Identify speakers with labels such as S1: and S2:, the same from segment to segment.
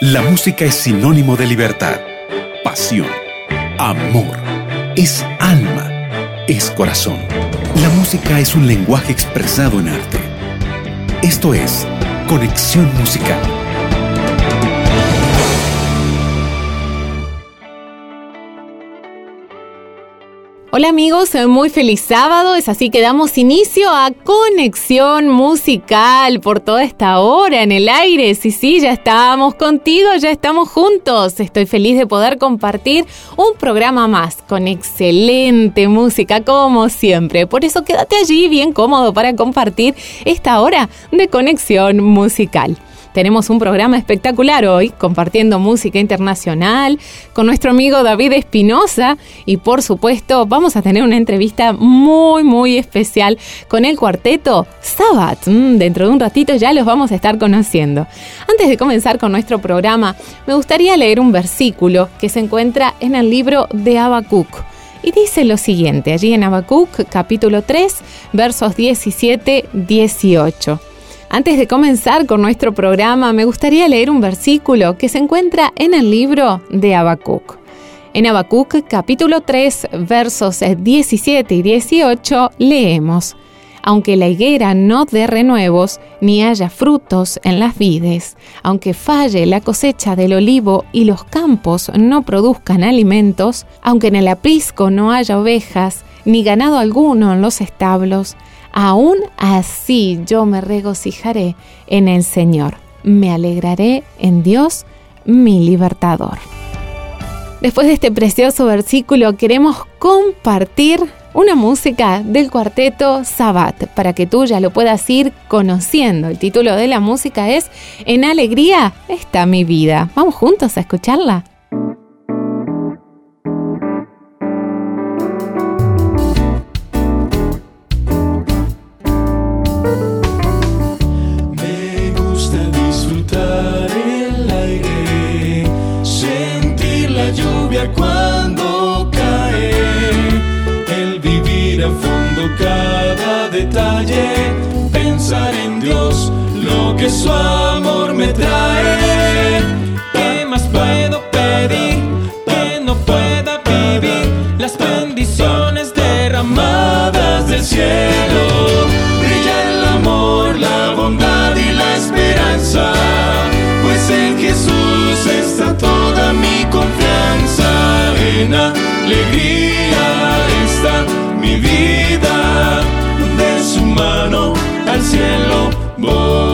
S1: La música es sinónimo de libertad, pasión, amor, es alma, es corazón. La música es un lenguaje expresado en arte. Esto es Conexión Musical.
S2: Hola amigos, muy feliz sábado. Es así que damos inicio a Conexión Musical por toda esta hora en el aire. Sí, sí, ya estamos contigo, ya estamos juntos. Estoy feliz de poder compartir un programa más con excelente música como siempre. Por eso quédate allí bien cómodo para compartir esta hora de Conexión Musical. Tenemos un programa espectacular hoy, compartiendo música internacional con nuestro amigo David Espinosa y por supuesto vamos a tener una entrevista muy muy especial con el cuarteto Sabbath. Mm, dentro de un ratito ya los vamos a estar conociendo. Antes de comenzar con nuestro programa, me gustaría leer un versículo que se encuentra en el libro de Habacuc. Y dice lo siguiente, allí en Habacuc capítulo 3, versos 17-18. Antes de comenzar con nuestro programa, me gustaría leer un versículo que se encuentra en el libro de Habacuc. En Habacuc capítulo 3 versos 17 y 18 leemos, Aunque la higuera no dé renuevos, ni haya frutos en las vides, aunque falle la cosecha del olivo y los campos no produzcan alimentos, aunque en el aprisco no haya ovejas, ni ganado alguno en los establos, aún así yo me regocijaré en el Señor, me alegraré en Dios, mi libertador. Después de este precioso versículo queremos compartir una música del cuarteto Sabbat para que tú ya lo puedas ir conociendo. El título de la música es En alegría está mi vida. Vamos juntos a escucharla.
S3: Alegría está mi vida, de su mano al cielo voy.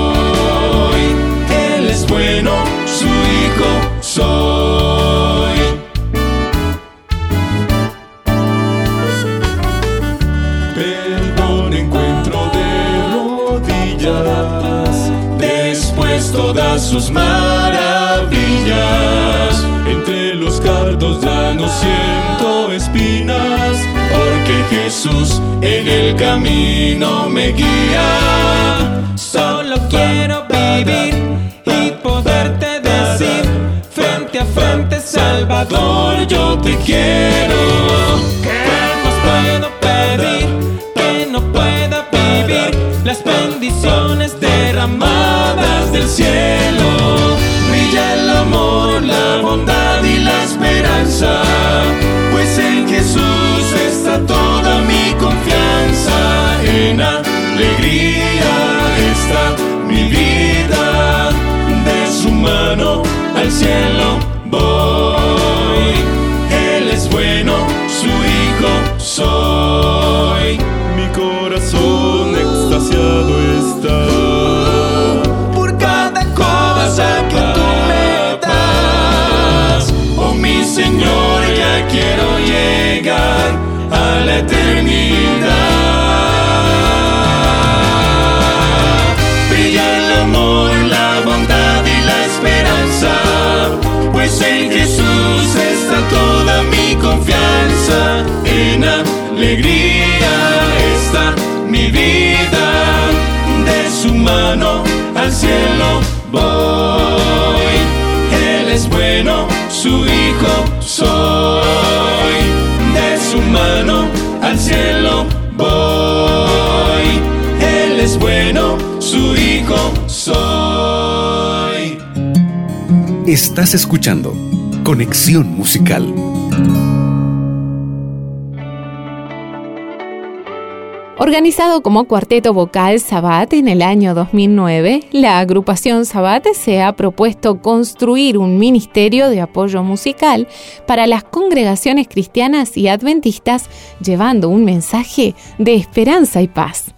S3: soy. Perdón encuentro de rodillas, después todas sus maravillas. Entre los cardos ya no siento espinas, porque Jesús en el camino me guía. Solo quiero vivir y poderte frente, Salvador, yo te quiero. Alegría está mi vida, de su mano al cielo mano al cielo voy. Él es bueno, su hijo soy. De su mano al cielo voy. Él es bueno, su hijo soy.
S1: Estás escuchando Conexión Musical.
S3: Organizado como cuarteto vocal Sabat en el año 2009, la agrupación Sabat se ha propuesto construir un ministerio de apoyo musical para las congregaciones cristianas y adventistas, llevando un mensaje de esperanza y paz.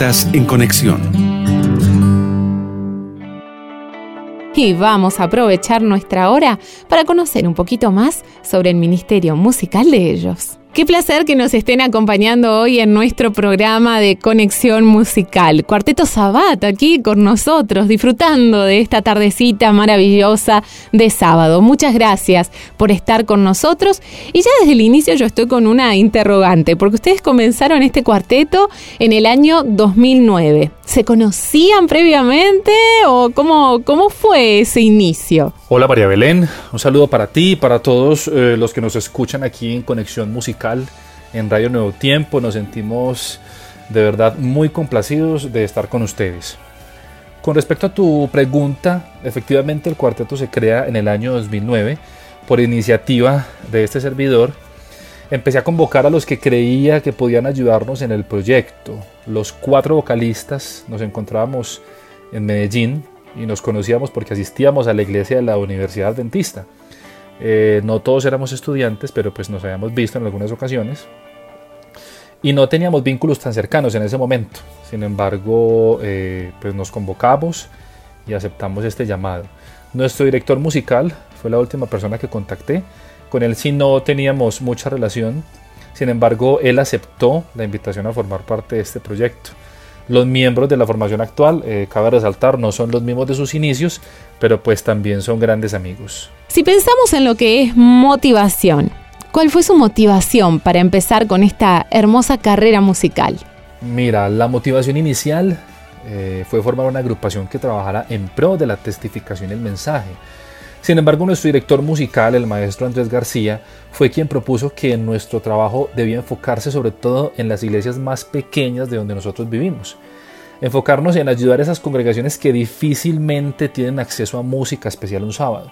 S1: En conexión.
S3: Y vamos a aprovechar nuestra hora para conocer un poquito más sobre el ministerio musical de ellos. Qué placer que nos estén acompañando hoy en nuestro programa de conexión musical. Cuarteto Sabat aquí con nosotros, disfrutando de esta tardecita maravillosa de sábado. Muchas gracias por estar con nosotros. Y ya desde el inicio yo estoy con una interrogante, porque ustedes comenzaron este cuarteto en el año 2009. ¿Se conocían previamente o cómo, cómo fue ese inicio?
S4: Hola María Belén, un saludo para ti y para todos eh, los que nos escuchan aquí en Conexión Musical en Radio Nuevo Tiempo. Nos sentimos de verdad muy complacidos de estar con ustedes. Con respecto a tu pregunta, efectivamente el cuarteto se crea en el año 2009 por iniciativa de este servidor. Empecé a convocar a los que creía que podían ayudarnos en el proyecto. Los cuatro vocalistas nos encontrábamos en Medellín, y nos conocíamos porque asistíamos a la iglesia de la Universidad Adventista. Eh, no todos éramos estudiantes, pero pues nos habíamos visto en algunas ocasiones. y no teníamos vínculos tan cercanos en ese momento. Sin embargo, eh, pues nos convocamos y aceptamos este llamado. Nuestro director musical fue la última persona que contacté. Con él sí no teníamos mucha relación. Sin embargo, él aceptó la invitación a formar parte de este proyecto. Los miembros de la formación actual, eh, cabe resaltar, no son los mismos de sus inicios, pero pues también son grandes amigos.
S2: Si pensamos en lo que es motivación, ¿cuál fue su motivación para empezar con esta hermosa carrera musical?
S4: Mira, la motivación inicial eh, fue formar una agrupación que trabajara en pro de la testificación del mensaje. Sin embargo, nuestro director musical, el maestro Andrés García, fue quien propuso que nuestro trabajo debía enfocarse sobre todo en las iglesias más pequeñas de donde nosotros vivimos. Enfocarnos en ayudar a esas congregaciones que difícilmente tienen acceso a música especial un sábado.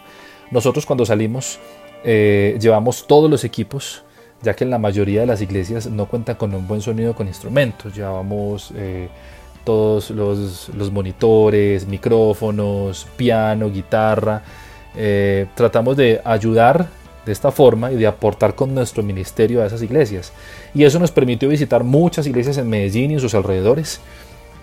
S4: Nosotros cuando salimos eh, llevamos todos los equipos, ya que en la mayoría de las iglesias no cuentan con un buen sonido con instrumentos. Llevamos eh, todos los, monitores, micrófonos, piano, guitarra. Eh, tratamos de ayudar de esta forma y de aportar con nuestro ministerio a esas iglesias. Y eso nos permitió visitar muchas iglesias en Medellín y en sus alrededores.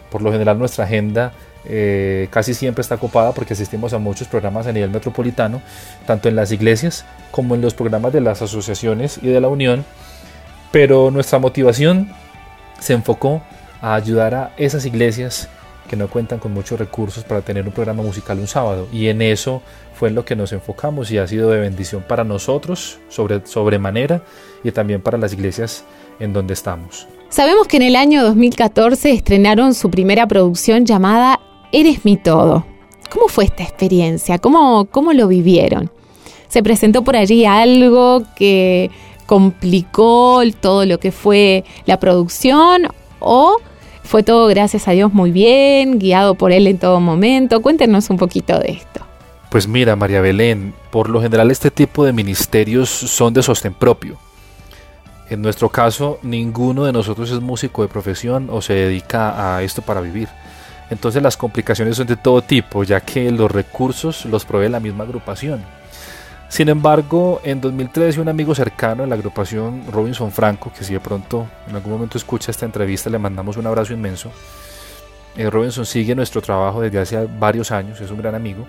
S4: Por lo general nuestra agenda eh, casi siempre está ocupada porque asistimos a muchos programas a nivel metropolitano, tanto en las iglesias como en los programas de las asociaciones y de la unión. Pero nuestra motivación se enfocó a ayudar a esas iglesias que no cuentan con muchos recursos para tener un programa musical un sábado. Y en eso fue en lo que nos enfocamos y ha sido de bendición para nosotros sobre, sobremanera y también para las iglesias en donde estamos.
S2: Sabemos que en el año 2014 estrenaron su primera producción llamada Eres mi todo. ¿Cómo fue esta experiencia? ¿Cómo, cómo lo vivieron? ¿Se presentó por allí algo que complicó todo lo que fue la producción o fue todo, gracias a Dios, muy bien, guiado por Él en todo momento. Cuéntenos un poquito de esto.
S4: Pues mira, María Belén, por lo general este tipo de ministerios son de sostén propio. En nuestro caso, ninguno de nosotros es músico de profesión o se dedica a esto para vivir. Entonces las complicaciones son de todo tipo, ya que los recursos los provee la misma agrupación. Sin embargo, en 2013 un amigo cercano de la agrupación, Robinson Franco, que si de pronto en algún momento escucha esta entrevista, le mandamos un abrazo inmenso. Eh, Robinson sigue nuestro trabajo desde hace varios años, es un gran amigo.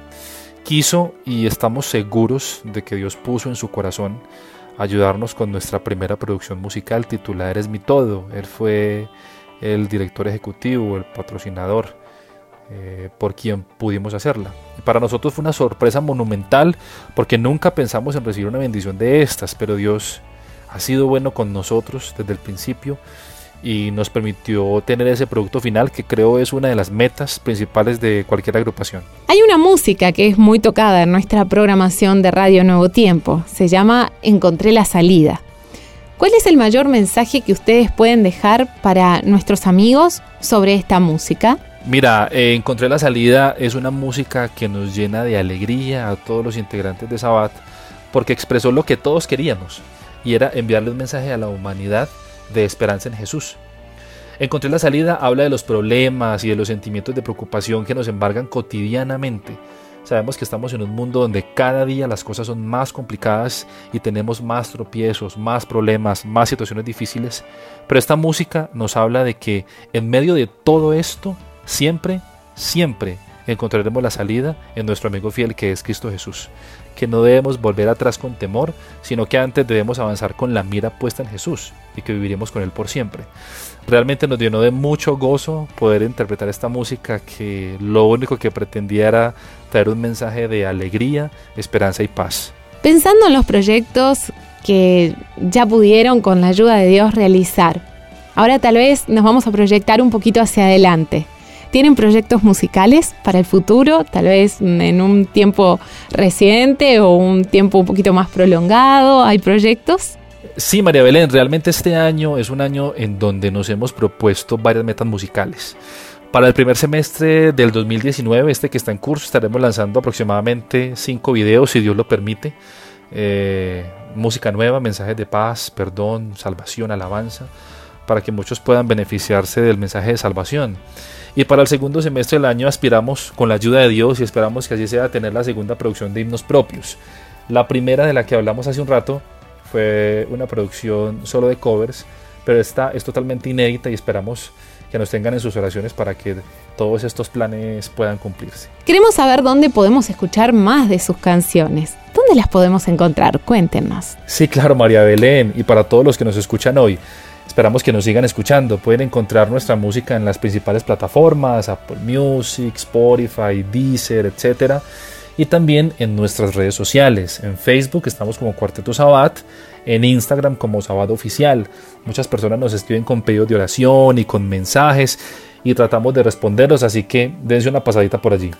S4: Quiso y estamos seguros de que Dios puso en su corazón ayudarnos con nuestra primera producción musical titulada Eres mi todo. Él fue el director ejecutivo, el patrocinador eh, por quien pudimos hacerla. Para nosotros fue una sorpresa monumental porque nunca pensamos en recibir una bendición de estas, pero Dios ha sido bueno con nosotros desde el principio y nos permitió tener ese producto final que creo es una de las metas principales de cualquier agrupación.
S2: Hay una música que es muy tocada en nuestra programación de Radio Nuevo Tiempo, se llama Encontré la salida. ¿Cuál es el mayor mensaje que ustedes pueden dejar para nuestros amigos sobre esta música?
S4: Mira, eh, Encontré la salida es una música que nos llena de alegría a todos los integrantes de Sabbat porque expresó lo que todos queríamos y era enviarle un mensaje a la humanidad de esperanza en Jesús. Encontré la salida habla de los problemas y de los sentimientos de preocupación que nos embargan cotidianamente. Sabemos que estamos en un mundo donde cada día las cosas son más complicadas y tenemos más tropiezos, más problemas, más situaciones difíciles, pero esta música nos habla de que en medio de todo esto Siempre, siempre encontraremos la salida en nuestro amigo fiel que es Cristo Jesús. Que no debemos volver atrás con temor, sino que antes debemos avanzar con la mira puesta en Jesús y que viviremos con Él por siempre. Realmente nos llenó de mucho gozo poder interpretar esta música que lo único que pretendía era traer un mensaje de alegría, esperanza y paz.
S2: Pensando en los proyectos que ya pudieron con la ayuda de Dios realizar, ahora tal vez nos vamos a proyectar un poquito hacia adelante. ¿Tienen proyectos musicales para el futuro? Tal vez en un tiempo reciente o un tiempo un poquito más prolongado. ¿Hay proyectos?
S4: Sí, María Belén, realmente este año es un año en donde nos hemos propuesto varias metas musicales. Para el primer semestre del 2019, este que está en curso, estaremos lanzando aproximadamente cinco videos, si Dios lo permite. Eh, música nueva, mensajes de paz, perdón, salvación, alabanza, para que muchos puedan beneficiarse del mensaje de salvación. Y para el segundo semestre del año aspiramos, con la ayuda de Dios, y esperamos que así sea, tener la segunda producción de himnos propios. La primera de la que hablamos hace un rato fue una producción solo de covers pero esta es totalmente inédita y esperamos que nos tengan en sus oraciones para que todos estos planes puedan cumplirse.
S5: Queremos saber dónde podemos escuchar más de sus canciones. ¿Dónde las podemos encontrar? Cuéntenos.
S4: Sí, claro, María Belén, y para todos los que nos escuchan hoy. Esperamos que nos sigan escuchando. Pueden encontrar nuestra música en las principales plataformas, Apple Music, Spotify, Deezer, etc. Y también en nuestras redes sociales. En Facebook estamos como Cuarteto Sabat, en Instagram como Sabat Oficial. Muchas personas nos escriben con pedidos de oración y con mensajes y tratamos de responderlos, así que dense una pasadita por allí.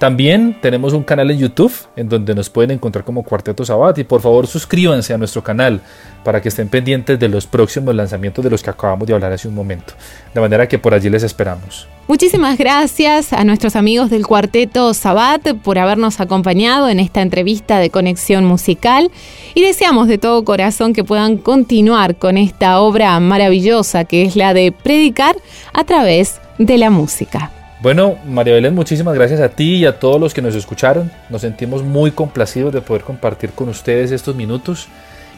S4: También tenemos un canal en YouTube en donde nos pueden encontrar como Cuarteto Sabat y por favor suscríbanse a nuestro canal para que estén pendientes de los próximos lanzamientos de los que acabamos de hablar hace un momento. De manera que por allí les esperamos.
S5: Muchísimas gracias a nuestros amigos del Cuarteto Sabat por habernos acompañado en esta entrevista de conexión musical y deseamos de todo corazón que puedan continuar con esta obra maravillosa que es la de predicar a través de la música.
S4: Bueno, María Belén, muchísimas gracias a ti y a todos los que nos escucharon. Nos sentimos muy complacidos de poder compartir con ustedes estos minutos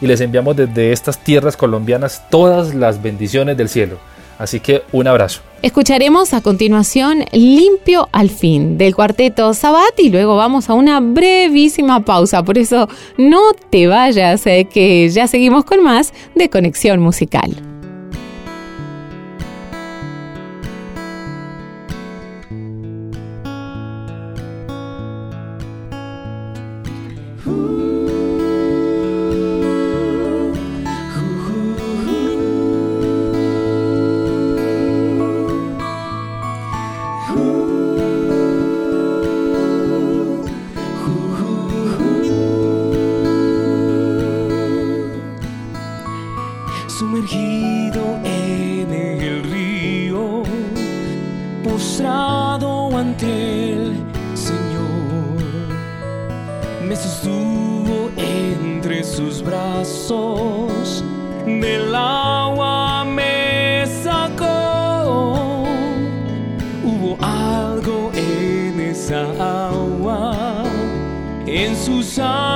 S4: y les enviamos desde estas tierras colombianas todas las bendiciones del cielo. Así que un abrazo.
S5: Escucharemos a continuación Limpio al fin del cuarteto Sabat y luego vamos a una brevísima pausa. Por eso no te vayas, eh, que ya seguimos con más de Conexión Musical.
S6: Ooh. cerca agua en sus aguas.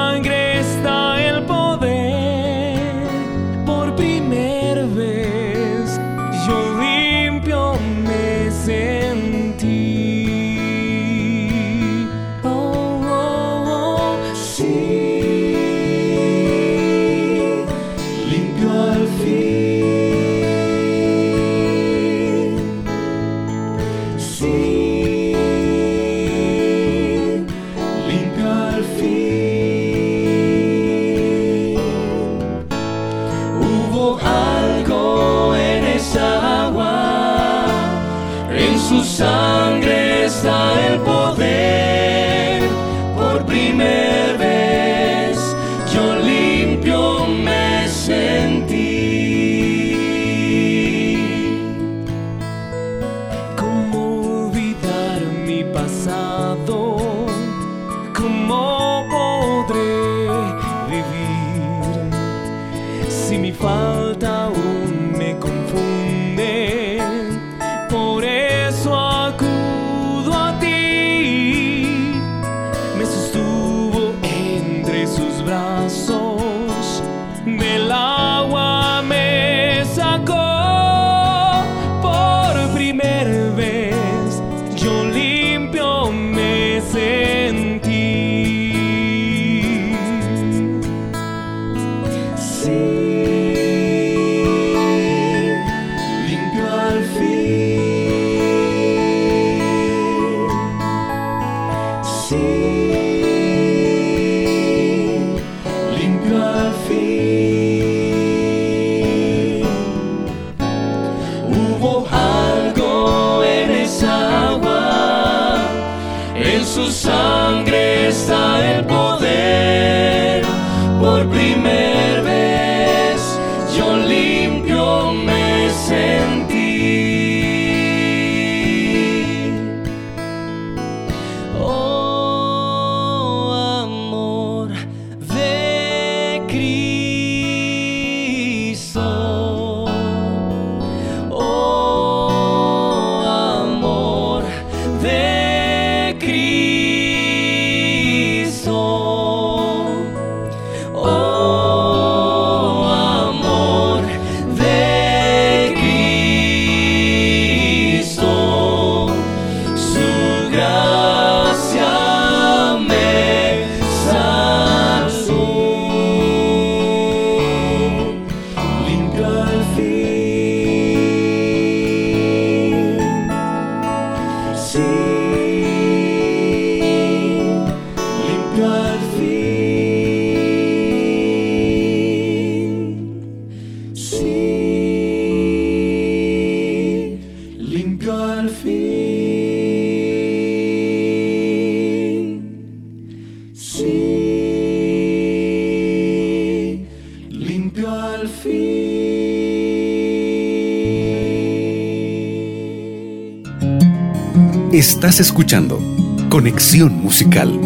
S6: Estás escuchando Conexión
S2: Musical.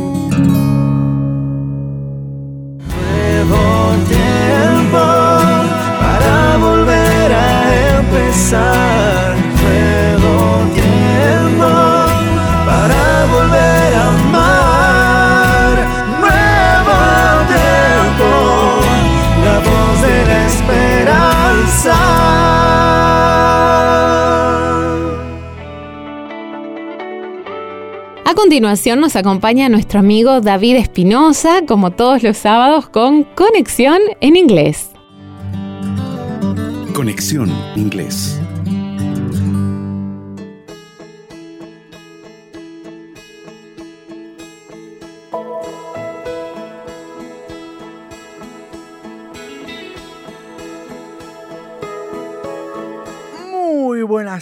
S2: Continuación nos acompaña nuestro amigo David Espinosa, como todos los sábados, con Conexión en Inglés.
S1: Conexión Inglés.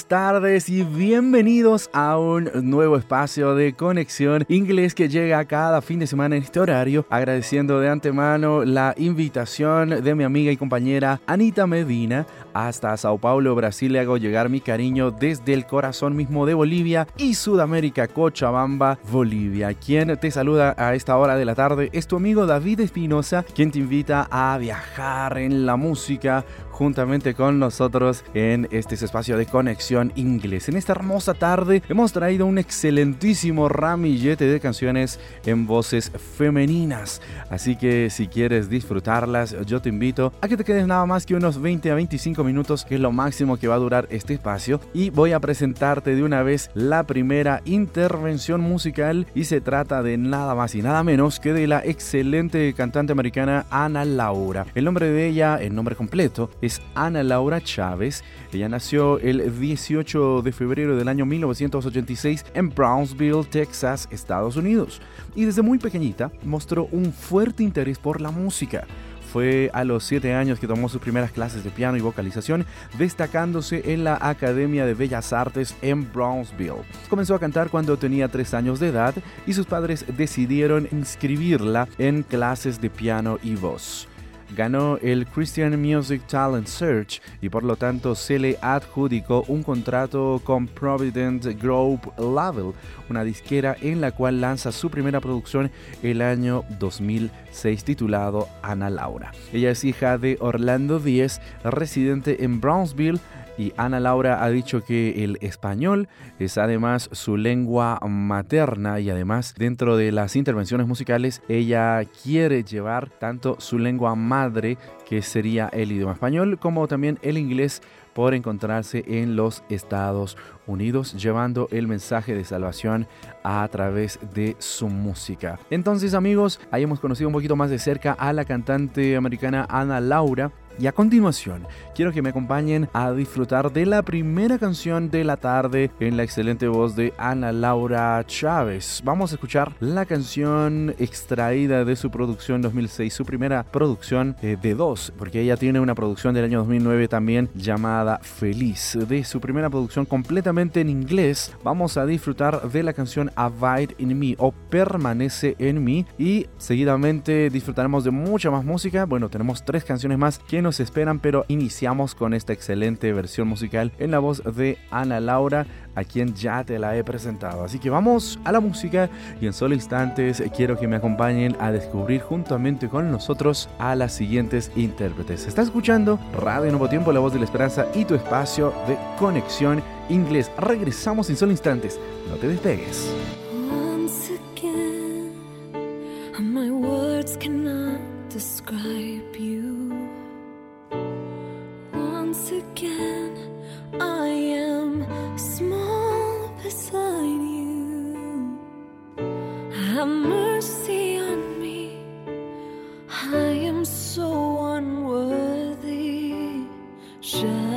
S7: Tardes y bienvenidos a un nuevo espacio de conexión inglés que llega cada fin de semana en este horario, agradeciendo de antemano la invitación de mi amiga y compañera Anita Medina hasta Sao Paulo, Brasil. Le hago llegar mi cariño desde el corazón mismo de Bolivia y Sudamérica, Cochabamba, Bolivia. Quien te saluda a esta hora de la tarde es tu amigo David Espinosa, quien te invita a viajar en la música juntamente con nosotros en este espacio de conexión inglés. En esta hermosa tarde hemos traído un excelentísimo ramillete de canciones en voces femeninas. Así que si quieres disfrutarlas, yo te invito a que te quedes nada más que unos 20 a 25 minutos, que es lo máximo que va a durar este espacio. Y voy a presentarte de una vez la primera intervención musical y se trata de nada más y nada menos que de la excelente cantante americana Ana Laura. El nombre de ella, el nombre completo, es Ana Laura Chávez. Ella nació el 18 de febrero del año 1986 en Brownsville, Texas, Estados Unidos. Y desde muy pequeñita mostró un fuerte interés por la música. Fue a los 7 años que tomó sus primeras clases de piano y vocalización, destacándose en la Academia de Bellas Artes en Brownsville. Comenzó a cantar cuando tenía 3 años de edad y sus padres decidieron inscribirla en clases de piano y voz ganó el Christian Music Talent Search y por lo tanto se le adjudicó un contrato con Provident Group Label, una disquera en la cual lanza su primera producción el año 2006 titulado Ana Laura. Ella es hija de Orlando Díez, residente en Brownsville, y Ana Laura ha dicho que el español es además su lengua materna y además dentro de las intervenciones musicales ella quiere llevar tanto su lengua madre que sería el idioma español como también el inglés por encontrarse en los Estados Unidos llevando el mensaje de salvación a través de su música. Entonces amigos, ahí hemos conocido un poquito más de cerca a la cantante americana Ana Laura y a continuación, quiero que me acompañen a disfrutar de la primera canción de la tarde en la excelente voz de Ana Laura Chávez. Vamos a escuchar la canción extraída de su producción 2006, su primera producción eh, de dos, porque ella tiene una producción del año 2009 también llamada Feliz. De su primera producción completamente en inglés, vamos a disfrutar de la canción Abide in Me o Permanece en mí y seguidamente disfrutaremos de mucha más música. Bueno, tenemos tres canciones más que nos esperan, pero iniciamos con esta excelente versión musical en la voz de Ana Laura, a quien ya te la he presentado. Así que vamos a la música y en solo instantes quiero que me acompañen a descubrir juntamente con nosotros a las siguientes intérpretes. Está escuchando Radio Nuevo Tiempo, la voz de la esperanza y tu espacio de conexión inglés. Regresamos en solo instantes. No te despegues.
S8: Once again, my words cannot describe you. Once again, I am beside you. Have mercy on me. I am so unworthy. Shadow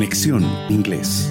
S1: Conexión Inglés.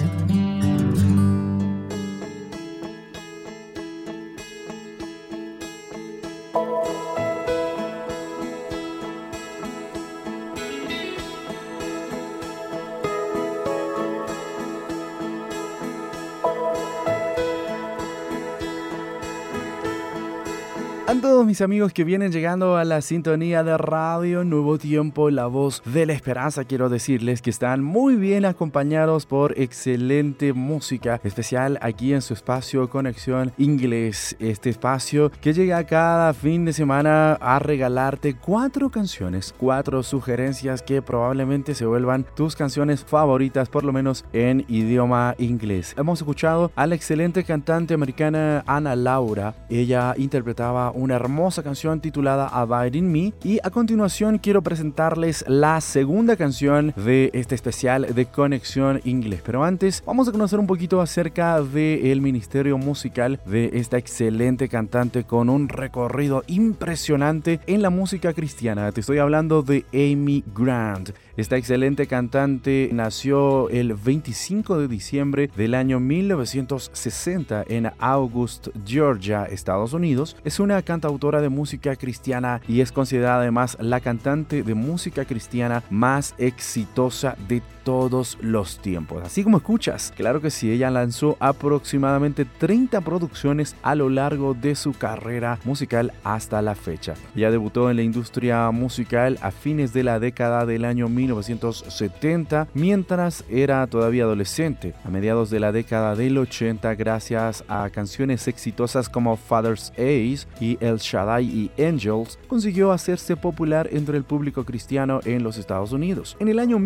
S7: Todos mis amigos que vienen llegando a la sintonía de Radio Nuevo Tiempo, la voz de la esperanza, quiero decirles que están muy bien acompañados por excelente música, especial aquí en su espacio Conexión Inglés. Este espacio que llega cada fin de semana a regalarte cuatro canciones, cuatro sugerencias que probablemente se vuelvan tus canciones favoritas, por lo menos en idioma inglés. Hemos escuchado a la excelente cantante americana Ana Laura. Ella interpretaba una hermosa canción titulada Abide in Me y a continuación quiero presentarles la segunda canción de este especial de Conexión Inglés. Pero antes vamos a conocer un poquito acerca del ministerio musical de esta excelente cantante con un recorrido impresionante en la música cristiana. Te estoy hablando de Amy Grant. Esta excelente cantante nació el 25 de diciembre del año 1960 en August, Georgia, Estados Unidos. Es una cantautora de música cristiana y es considerada además la cantante de música cristiana más exitosa de todos los tiempos. Así como escuchas, claro que sí, ella lanzó aproximadamente 30 producciones a lo largo de su carrera musical hasta la fecha. Ella debutó en la industria musical a fines de la década del año 1970, mientras era todavía adolescente. A mediados de la década del 80, gracias a canciones exitosas como Father's Ace y El Shaddai y Angels, consiguió hacerse popular entre el público cristiano en los Estados Unidos. En el año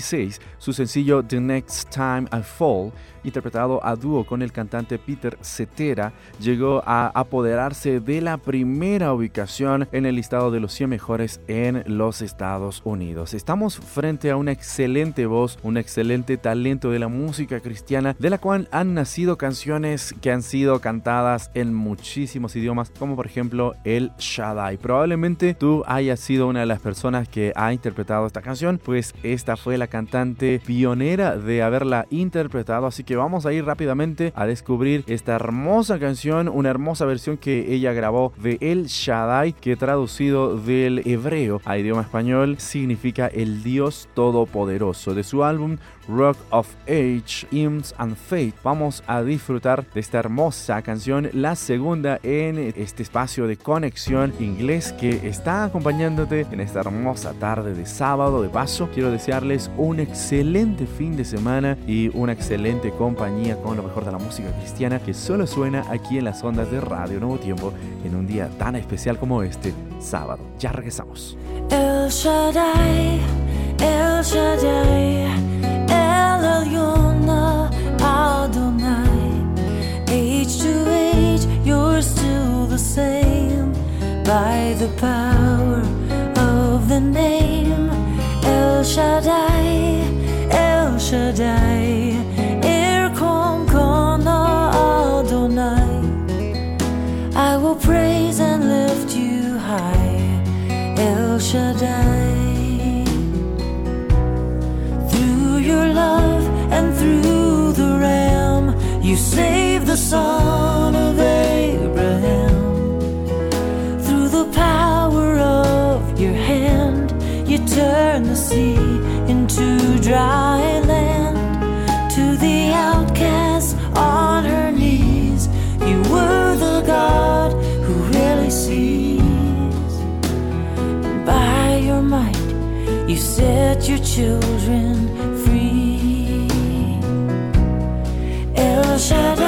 S7: 1986, su sencillo The Next Time I Fall, interpretado a dúo con el cantante Peter Cetera, llegó a apoderarse de la primera ubicación en el listado de los 100 mejores en los Estados Unidos. Estamos frente a una excelente voz, un excelente talento de la música cristiana, de la cual han nacido canciones que han sido cantadas en muchísimos idiomas, como por ejemplo el Shaddai. Probablemente tú hayas sido una de las personas que ha interpretado esta canción, pues esta fue la cantante pionera de haberla interpretado, así que vamos a ir rápidamente a descubrir esta hermosa canción, una hermosa versión que ella grabó de El Shaddai, que traducido del hebreo a idioma español significa el Dios Todopoderoso. De su álbum Rock of Age, Hymns and Faith, vamos a disfrutar de esta hermosa canción, la segunda en este espacio de conexión inglés que está acompañándote en esta hermosa tarde de sábado. De paso, quiero desearles un excelente fin de semana y una excelente compañía con lo mejor de la música cristiana que solo suena aquí en las ondas de Radio Nuevo Tiempo en un día tan especial como este sábado. Ya regresamos.
S9: El Shaddai, El Shaddai, By the power of the name El Shaddai, El Shaddai. Adonai. I will praise and lift you high, El Shaddai. You saved the son of Abraham. Through the power of your hand, you turned the sea into dry land. To the outcast on her knees, you were the God who really sees. And by your might, you set your children El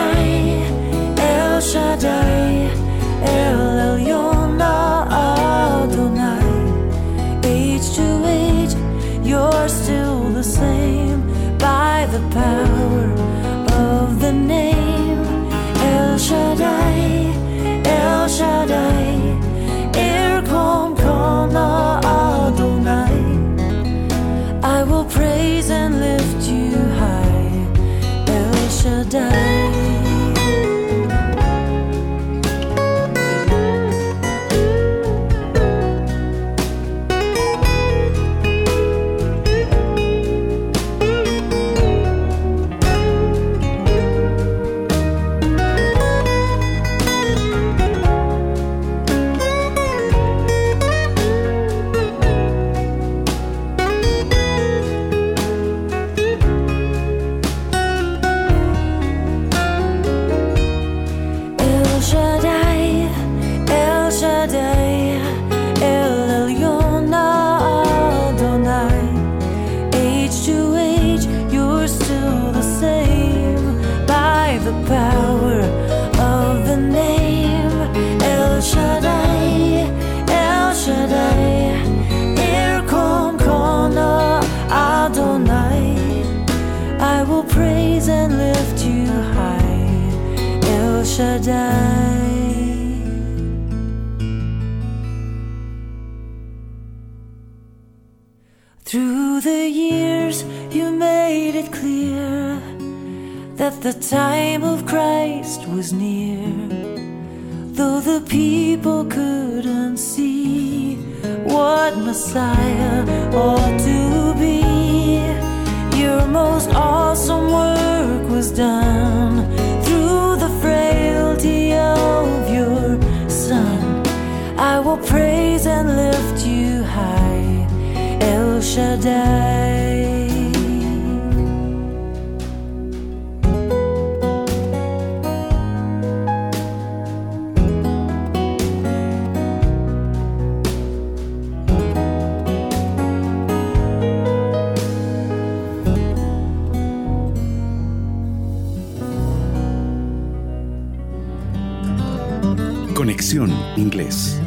S1: Conexión Inglés.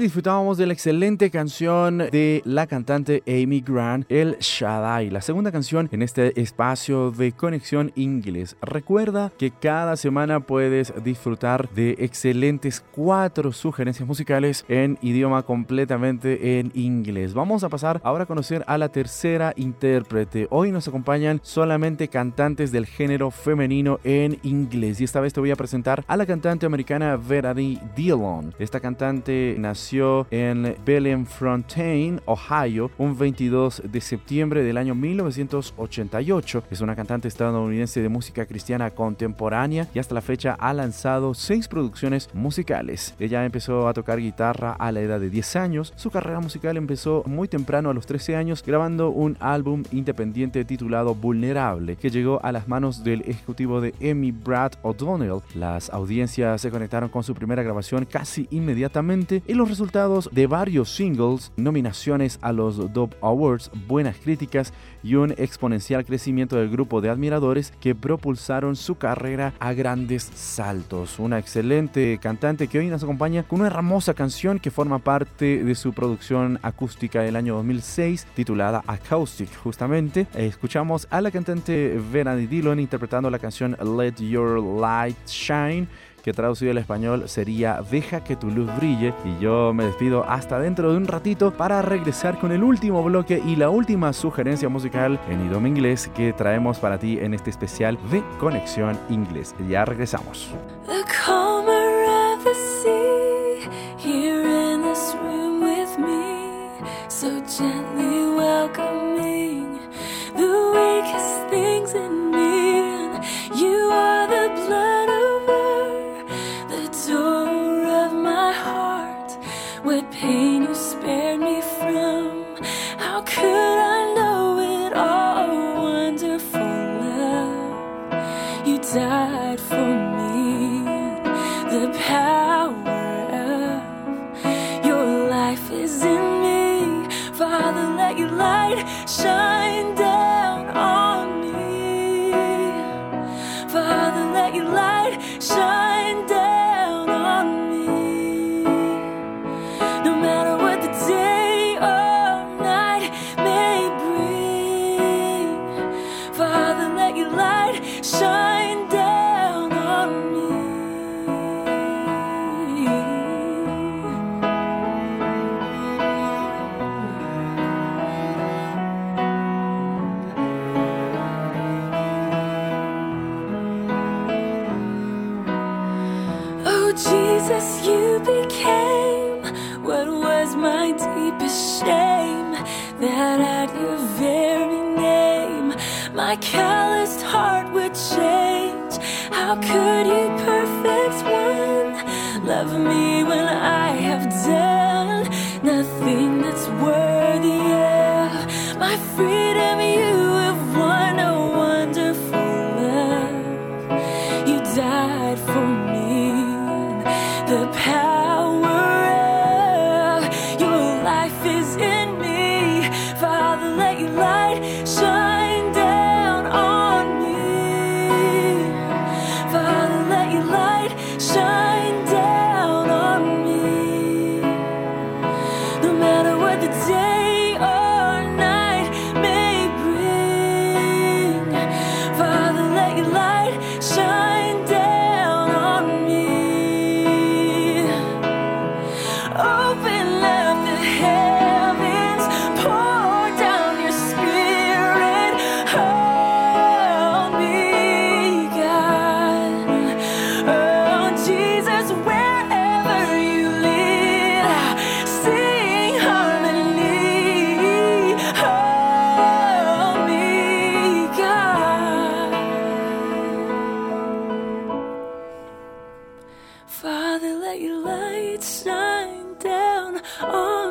S7: Disfrutábamos de la excelente canción de la cantante Amy Grant, El Shaddai, la segunda canción en este espacio de conexión inglés. Recuerda que cada semana puedes disfrutar de excelentes cuatro sugerencias musicales en idioma completamente en inglés. Vamos a pasar ahora a conocer a la tercera intérprete. Hoy nos acompañan solamente cantantes del género femenino en inglés y esta vez te voy a presentar a la cantante americana Verity Dillon. Esta cantante nació en Bellefontaine, Ohio, un 22 de septiembre del año 1988. Es una cantante estadounidense de música cristiana contemporánea y hasta la fecha ha lanzado seis producciones musicales. Ella empezó a tocar guitarra a la edad de 10 años. Su carrera musical empezó muy temprano, a los 13 años, grabando un álbum independiente titulado Vulnerable, que llegó a las manos del ejecutivo de Emmy Brad O'Donnell. Las audiencias se conectaron con su primera grabación casi inmediatamente y los resultados de varios singles, nominaciones a los Dove Awards, buenas críticas y un exponencial crecimiento del grupo de admiradores que propulsaron su carrera a grandes saltos. Una excelente cantante que hoy nos acompaña con una hermosa canción que forma parte de su producción acústica del año 2006 titulada Acoustic. Justamente escuchamos a la cantante Verity Dillon interpretando la canción Let Your Light Shine que traducido al español sería Deja que tu luz brille. Y yo me despido hasta dentro de un ratito para regresar con el último bloque y la última sugerencia musical en idioma inglés que traemos para ti en este especial de Conexión Inglés. Ya regresamos.
S8: You became what was my deepest shame. That at your very name, my calloused heart would change. How could you, perfect one, love me when I Father, let your light shine down on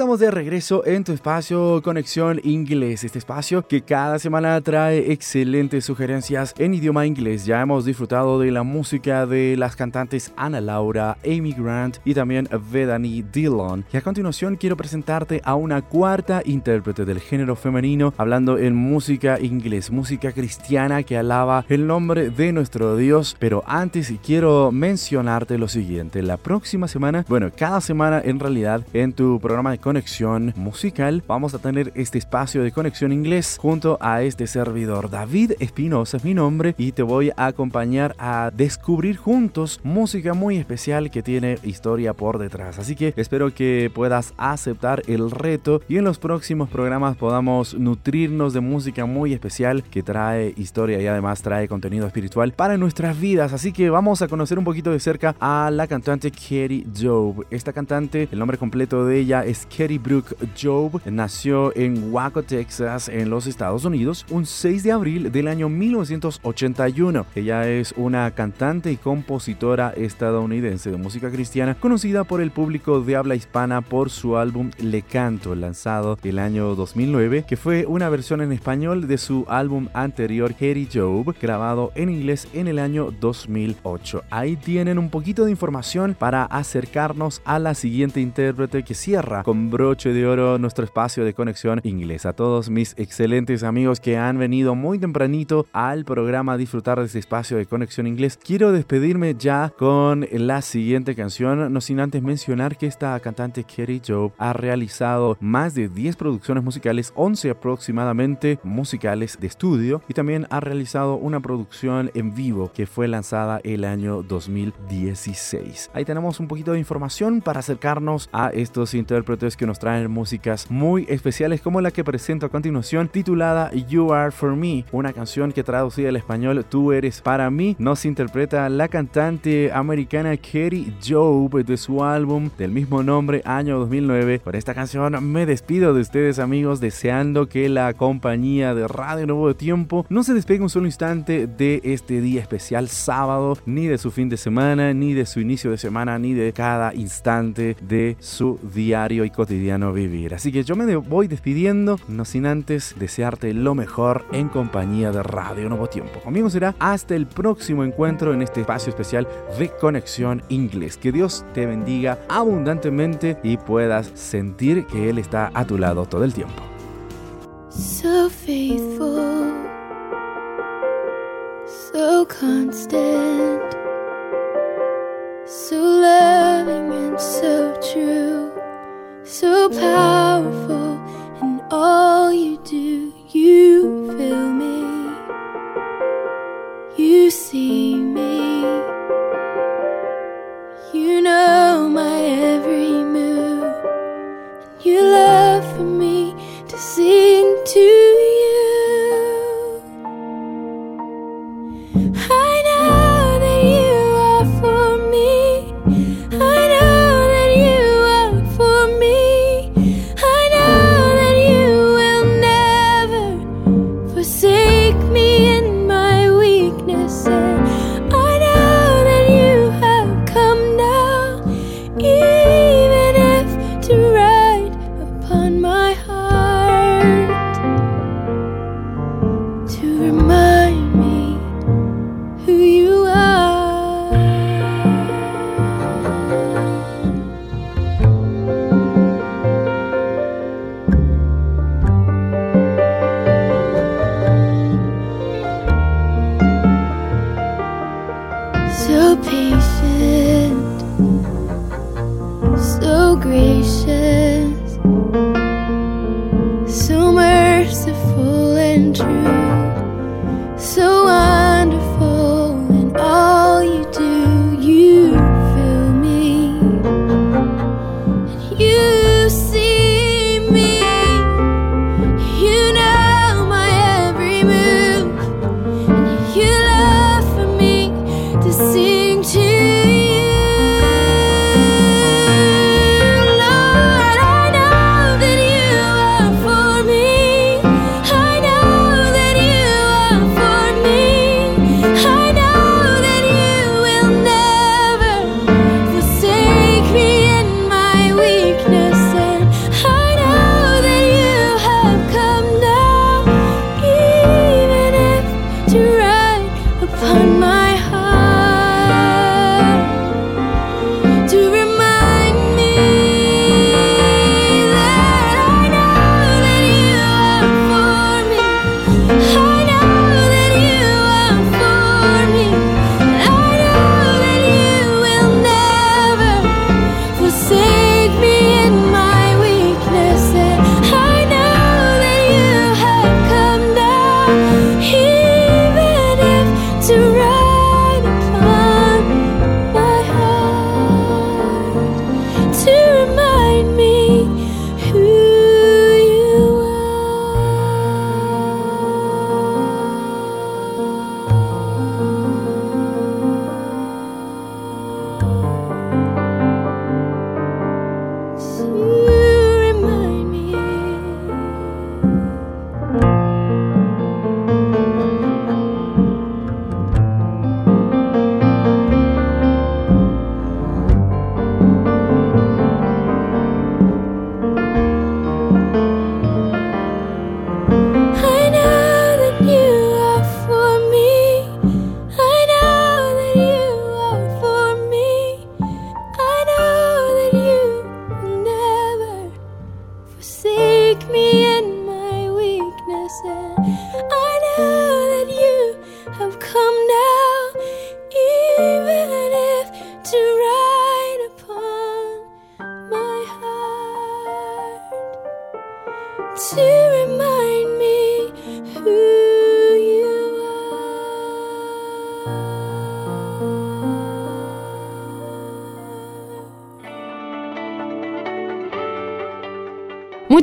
S7: estamos de regreso en tu espacio Conexión Inglés, este espacio que cada semana trae excelentes sugerencias en idioma inglés. Ya hemos disfrutado de la música de las cantantes Ana Laura, Amy Grant y también Vedani Dillon. Y a continuación quiero presentarte a una cuarta intérprete del género femenino hablando en música inglés, música cristiana que alaba el nombre de nuestro Dios. Pero antes quiero mencionarte lo siguiente, la próxima semana, bueno, cada semana en realidad en tu programa de conexión musical vamos a tener este espacio de conexión inglés junto a este servidor. David Espinosa es mi nombre y te voy a acompañar a descubrir juntos música muy especial que tiene historia por detrás. Así que espero que puedas aceptar el reto y en los próximos programas podamos nutrirnos de música muy especial que trae historia y además trae contenido espiritual para nuestras vidas. Así que vamos a conocer un poquito de cerca a la cantante Katie Job. Esta cantante, el nombre completo de ella es Katie Brooke Job. Nació en Waco, Texas, en los Estados Unidos, un 6 de abril del año 1981. Ella es una cantante y compositora estadounidense de música cristiana, conocida por el público de habla hispana por su álbum Le Canto, lanzado el año 2009, que fue una versión en español de su álbum anterior, Katie Job, grabado en inglés en el año 2008. Ahí tienen un poquito de información para acercarnos a la siguiente intérprete que cierra con broche de oro nuestro espacio de conexión inglés. A todos mis excelentes amigos que han venido muy tempranito al programa a disfrutar de este espacio de conexión inglés, quiero despedirme ya con la siguiente canción, no sin antes mencionar que esta cantante Katie Job ha realizado más de 10 producciones musicales, 11 aproximadamente musicales de estudio y también ha realizado una producción en vivo que fue lanzada el año 2016. Ahí tenemos un poquito de información para acercarnos a estos intérpretes que nos traen músicas muy especiales como la que presento a continuación titulada You Are For Me, una canción que traducida al español Tú eres para mí, nos interpreta la cantante americana Katie Job de su álbum del mismo nombre año 2009. Por esta canción me despido de ustedes amigos deseando que la compañía de Radio Nuevo Tiempo no se despegue un solo instante de este día especial sábado, ni de su fin de semana, ni de su inicio de semana, ni de cada instante de su diario y cotidiano vivir. Así que yo me voy despidiendo, no sin antes desearte lo mejor en compañía de Radio Nuevo Tiempo. Conmigo será hasta el próximo encuentro en este espacio especial de Conexión Inglés. Que Dios te bendiga abundantemente y puedas sentir que Él está a tu lado todo el tiempo.
S8: So faithful, so constant, so loving so so powerful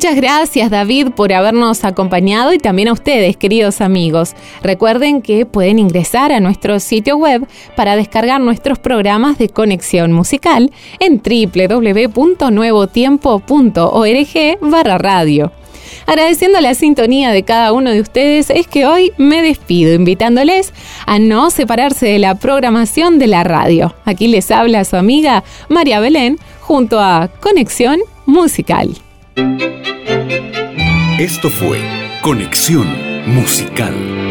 S2: Muchas gracias David por habernos acompañado y también a ustedes, queridos amigos. Recuerden que pueden ingresar a nuestro sitio web para descargar nuestros programas de conexión musical en www.nuevotiempo.org barra radio. Agradeciendo la sintonía de cada uno de ustedes, es que hoy me despido invitándoles a no separarse de la programación de la radio. Aquí les habla su amiga María Belén junto a Conexión Musical.
S1: Esto fue Conexión Musical.